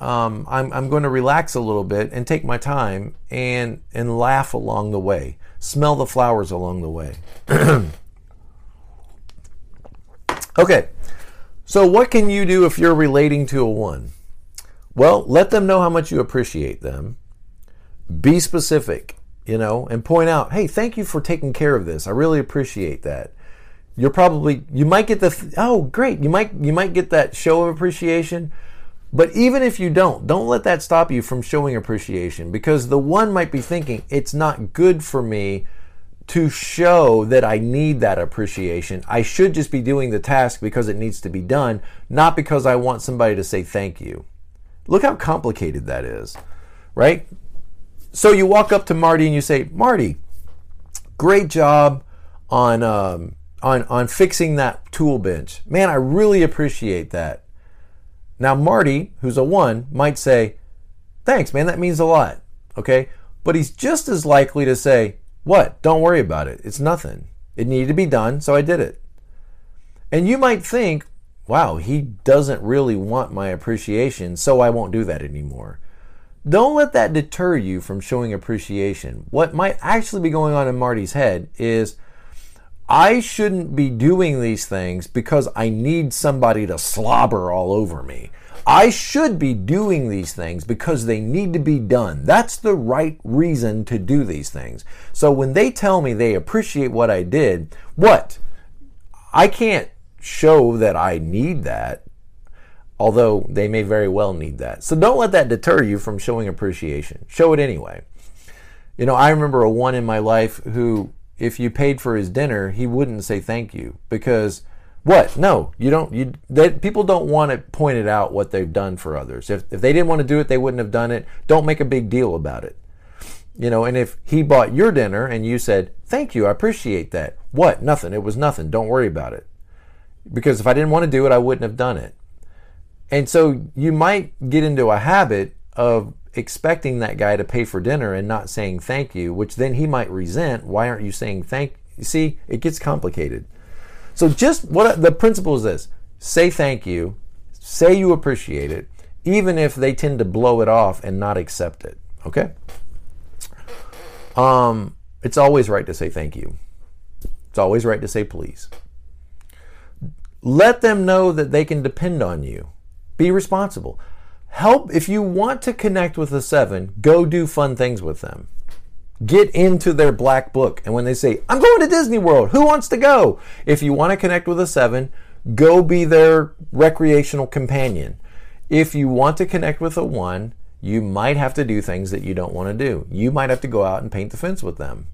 um, I'm, I'm going to relax a little bit and take my time and, and laugh along the way, smell the flowers along the way. okay, so what can you do if you're relating to a one? Well, let them know how much you appreciate them. Be specific, you know, and point out, hey, thank you for taking care of this. I really appreciate that you're probably you might get the oh great you might you might get that show of appreciation but even if you don't, don't let that stop you from showing appreciation because the one might be thinking, it's not good for me to show that I need that appreciation. I should just be doing the task because it needs to be done, not because I want somebody to say thank you. Look how complicated that is, right? So you walk up to Marty and you say, Marty, great job on um, on on fixing that tool bench. Man, I really appreciate that. Now, Marty, who's a one, might say, Thanks, man, that means a lot. Okay? But he's just as likely to say, What? Don't worry about it. It's nothing. It needed to be done, so I did it. And you might think, Wow, he doesn't really want my appreciation, so I won't do that anymore. Don't let that deter you from showing appreciation. What might actually be going on in Marty's head is, I shouldn't be doing these things because I need somebody to slobber all over me. I should be doing these things because they need to be done. That's the right reason to do these things. So when they tell me they appreciate what I did, what? I can't show that I need that, although they may very well need that. So don't let that deter you from showing appreciation. Show it anyway. You know, I remember a one in my life who if you paid for his dinner, he wouldn't say thank you because what? No, you don't. You they, people don't want to point it out what they've done for others. If if they didn't want to do it, they wouldn't have done it. Don't make a big deal about it. You know, and if he bought your dinner and you said thank you, I appreciate that. What? Nothing. It was nothing. Don't worry about it. Because if I didn't want to do it, I wouldn't have done it. And so you might get into a habit of expecting that guy to pay for dinner and not saying thank you, which then he might resent. Why aren't you saying thank you? See, it gets complicated. So just what the principle is this say thank you, say you appreciate it, even if they tend to blow it off and not accept it. Okay? Um, it's always right to say thank you. It's always right to say please. Let them know that they can depend on you. Be responsible. Help if you want to connect with a seven, go do fun things with them. Get into their black book. And when they say, I'm going to Disney World, who wants to go? If you want to connect with a seven, go be their recreational companion. If you want to connect with a one, you might have to do things that you don't want to do. You might have to go out and paint the fence with them.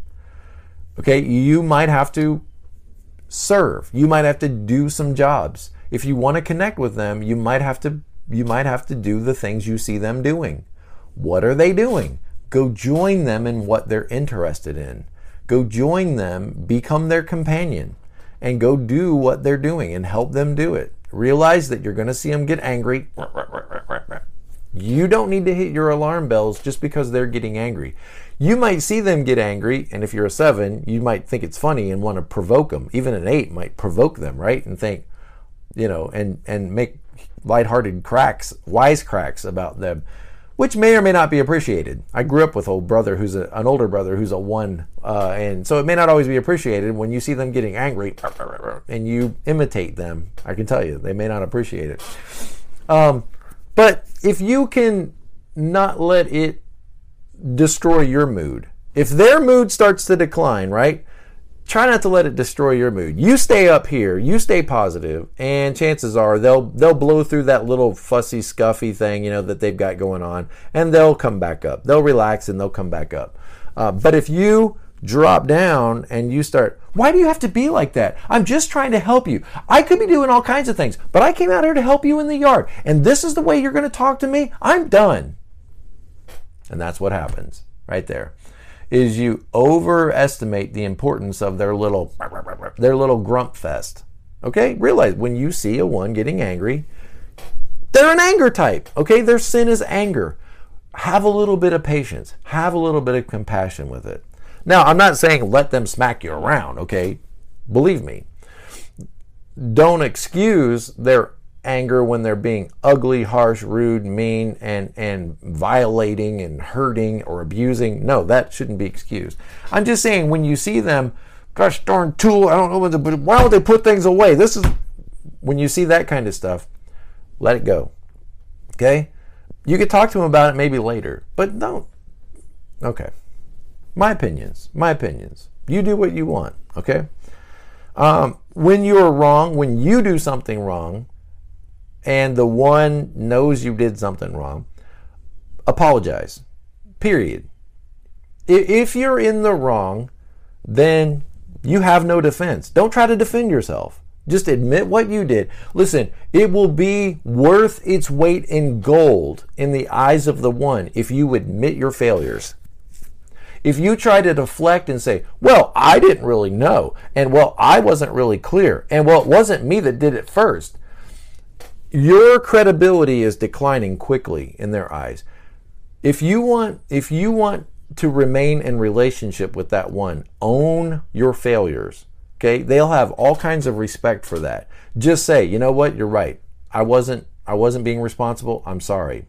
Okay, you might have to serve. You might have to do some jobs. If you want to connect with them, you might have to you might have to do the things you see them doing. What are they doing? Go join them in what they're interested in. Go join them, become their companion, and go do what they're doing and help them do it. Realize that you're going to see them get angry. You don't need to hit your alarm bells just because they're getting angry. You might see them get angry, and if you're a seven, you might think it's funny and want to provoke them. Even an eight might provoke them, right? And think, you know, and and make lighthearted cracks, wisecracks about them, which may or may not be appreciated. I grew up with old brother who's a, an older brother who's a one, uh, and so it may not always be appreciated when you see them getting angry and you imitate them. I can tell you they may not appreciate it. Um, but if you can not let it destroy your mood, if their mood starts to decline, right? Try not to let it destroy your mood. You stay up here, you stay positive, and chances are they'll they'll blow through that little fussy, scuffy thing, you know, that they've got going on, and they'll come back up. They'll relax and they'll come back up. Uh, but if you drop down and you start, why do you have to be like that? I'm just trying to help you. I could be doing all kinds of things, but I came out here to help you in the yard. And this is the way you're going to talk to me? I'm done. And that's what happens right there. Is you overestimate the importance of their little their little grump fest. Okay? Realize when you see a one getting angry, they're an anger type. Okay? Their sin is anger. Have a little bit of patience. Have a little bit of compassion with it. Now, I'm not saying let them smack you around, okay? Believe me. Don't excuse their anger when they're being ugly, harsh, rude, mean, and, and violating and hurting or abusing. No, that shouldn't be excused. I'm just saying when you see them, gosh darn tool, I don't know but why don't they put things away? This is when you see that kind of stuff, let it go. Okay? You could talk to them about it maybe later, but don't. Okay. My opinions. My opinions. You do what you want, okay? Um, when you're wrong, when you do something wrong, and the one knows you did something wrong, apologize. Period. If you're in the wrong, then you have no defense. Don't try to defend yourself. Just admit what you did. Listen, it will be worth its weight in gold in the eyes of the one if you admit your failures. If you try to deflect and say, well, I didn't really know, and well, I wasn't really clear, and well, it wasn't me that did it first, your credibility is declining quickly in their eyes. If you want, if you want to remain in relationship with that one, own your failures. Okay, they'll have all kinds of respect for that. Just say, you know what, you're right. I wasn't, I wasn't being responsible. I'm sorry.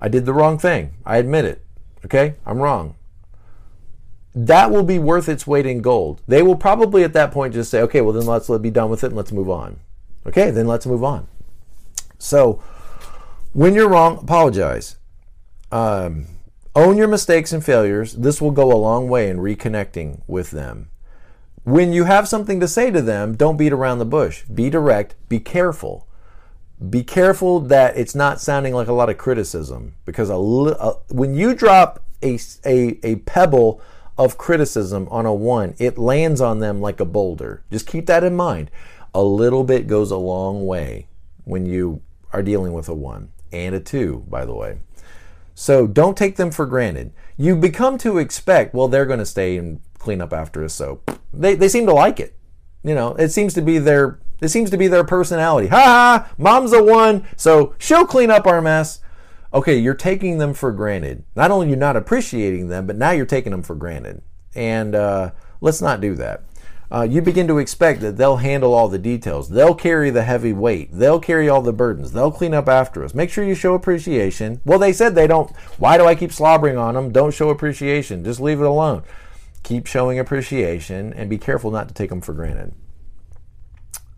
I did the wrong thing. I admit it. Okay, I'm wrong that will be worth its weight in gold. They will probably at that point just say, okay, well, then let's let be done with it and let's move on. Okay, then let's move on. So, when you're wrong, apologize. Um, own your mistakes and failures. This will go a long way in reconnecting with them. When you have something to say to them, don't beat around the bush. Be direct, be careful. Be careful that it's not sounding like a lot of criticism because a, a, when you drop a, a, a pebble of criticism on a one, it lands on them like a boulder. Just keep that in mind. A little bit goes a long way when you are dealing with a one and a two, by the way. So don't take them for granted. You become to expect, well, they're going to stay and clean up after us. So they, they seem to like it. You know, it seems to be their it seems to be their personality. Ha ha! Mom's a one, so she'll clean up our mess okay, you're taking them for granted. Not only you're not appreciating them, but now you're taking them for granted. And uh, let's not do that. Uh, you begin to expect that they'll handle all the details. They'll carry the heavy weight. They'll carry all the burdens. They'll clean up after us. Make sure you show appreciation. Well, they said they don't. Why do I keep slobbering on them? Don't show appreciation. Just leave it alone. Keep showing appreciation and be careful not to take them for granted.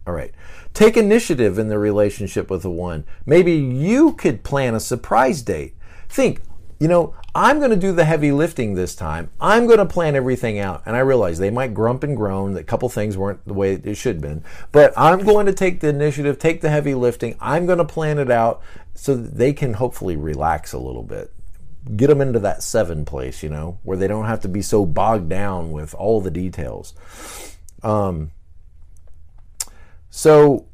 All right. Take initiative in the relationship with the one. Maybe you could plan a surprise date. Think, you know, I'm going to do the heavy lifting this time. I'm going to plan everything out. And I realize they might grump and groan that a couple things weren't the way it should have been. But I'm going to take the initiative, take the heavy lifting. I'm going to plan it out so that they can hopefully relax a little bit. Get them into that seven place, you know, where they don't have to be so bogged down with all the details. Um, so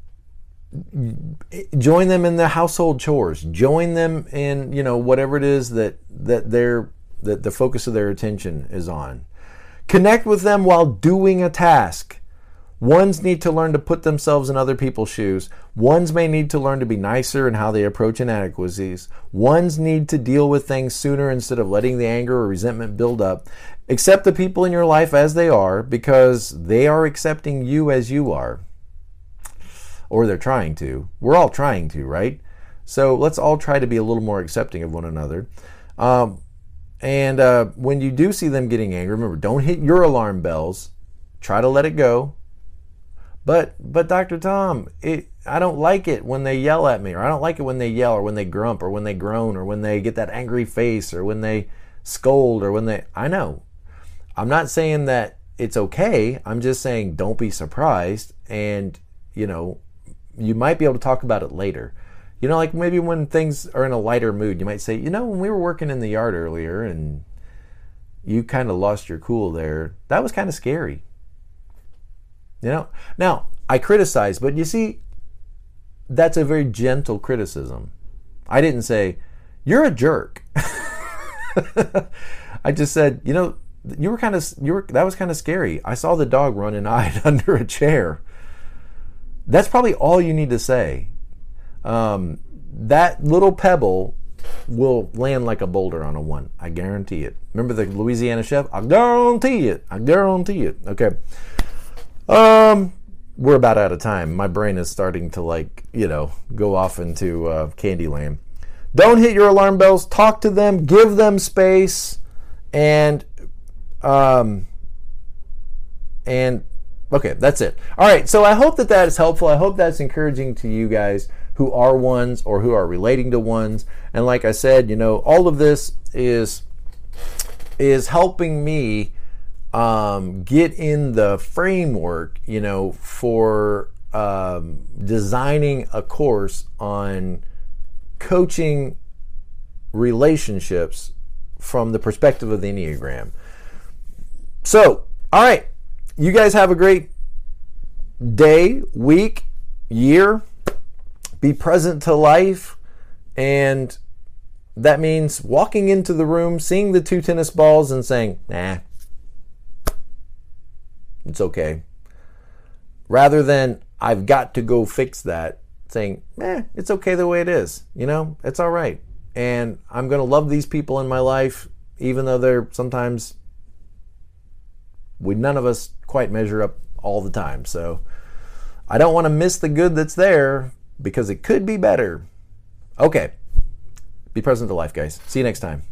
join them in the household chores. Join them in you know whatever it is that that they're that the focus of their attention is on. Connect with them while doing a task. Ones need to learn to put themselves in other people's shoes. Ones may need to learn to be nicer in how they approach inadequacies. Ones need to deal with things sooner instead of letting the anger or resentment build up. Accept the people in your life as they are because they are accepting you as you are or they're trying to. We're all trying to, right? So let's all try to be a little more accepting of one another. Um, and uh, when you do see them getting angry, remember, don't hit your alarm bells. Try to let it go. But but Dr. Tom, it, I don't like it when they yell at me, or I don't like it when they yell, or when they grump, or when they groan, or when they get that angry face, or when they scold, or when they. I know. I'm not saying that it's okay. I'm just saying don't be surprised, and you know you might be able to talk about it later. You know, like maybe when things are in a lighter mood, you might say, you know, when we were working in the yard earlier and you kind of lost your cool there, that was kind of scary. You know, now I criticize, but you see, that's a very gentle criticism. I didn't say, you're a jerk. I just said, you know, you were kind of, you were, that was kind of scary. I saw the dog run and hide under a chair. That's probably all you need to say. Um, that little pebble will land like a boulder on a one. I guarantee it. Remember the Louisiana chef? I guarantee it. I guarantee it. Okay. Um, we're about out of time. My brain is starting to like, you know, go off into uh, Candyland. Don't hit your alarm bells. Talk to them. Give them space, and um, and Okay, that's it. All right, so I hope that that is helpful. I hope that's encouraging to you guys who are ones or who are relating to ones. And like I said, you know, all of this is is helping me um, get in the framework, you know, for um, designing a course on coaching relationships from the perspective of the Enneagram. So, all right, you guys have a great day, week, year. Be present to life. And that means walking into the room, seeing the two tennis balls, and saying, nah, it's okay. Rather than, I've got to go fix that, saying, eh, it's okay the way it is. You know, it's all right. And I'm going to love these people in my life, even though they're sometimes we none of us quite measure up all the time. So I don't want to miss the good that's there because it could be better. Okay. Be present to life, guys. See you next time.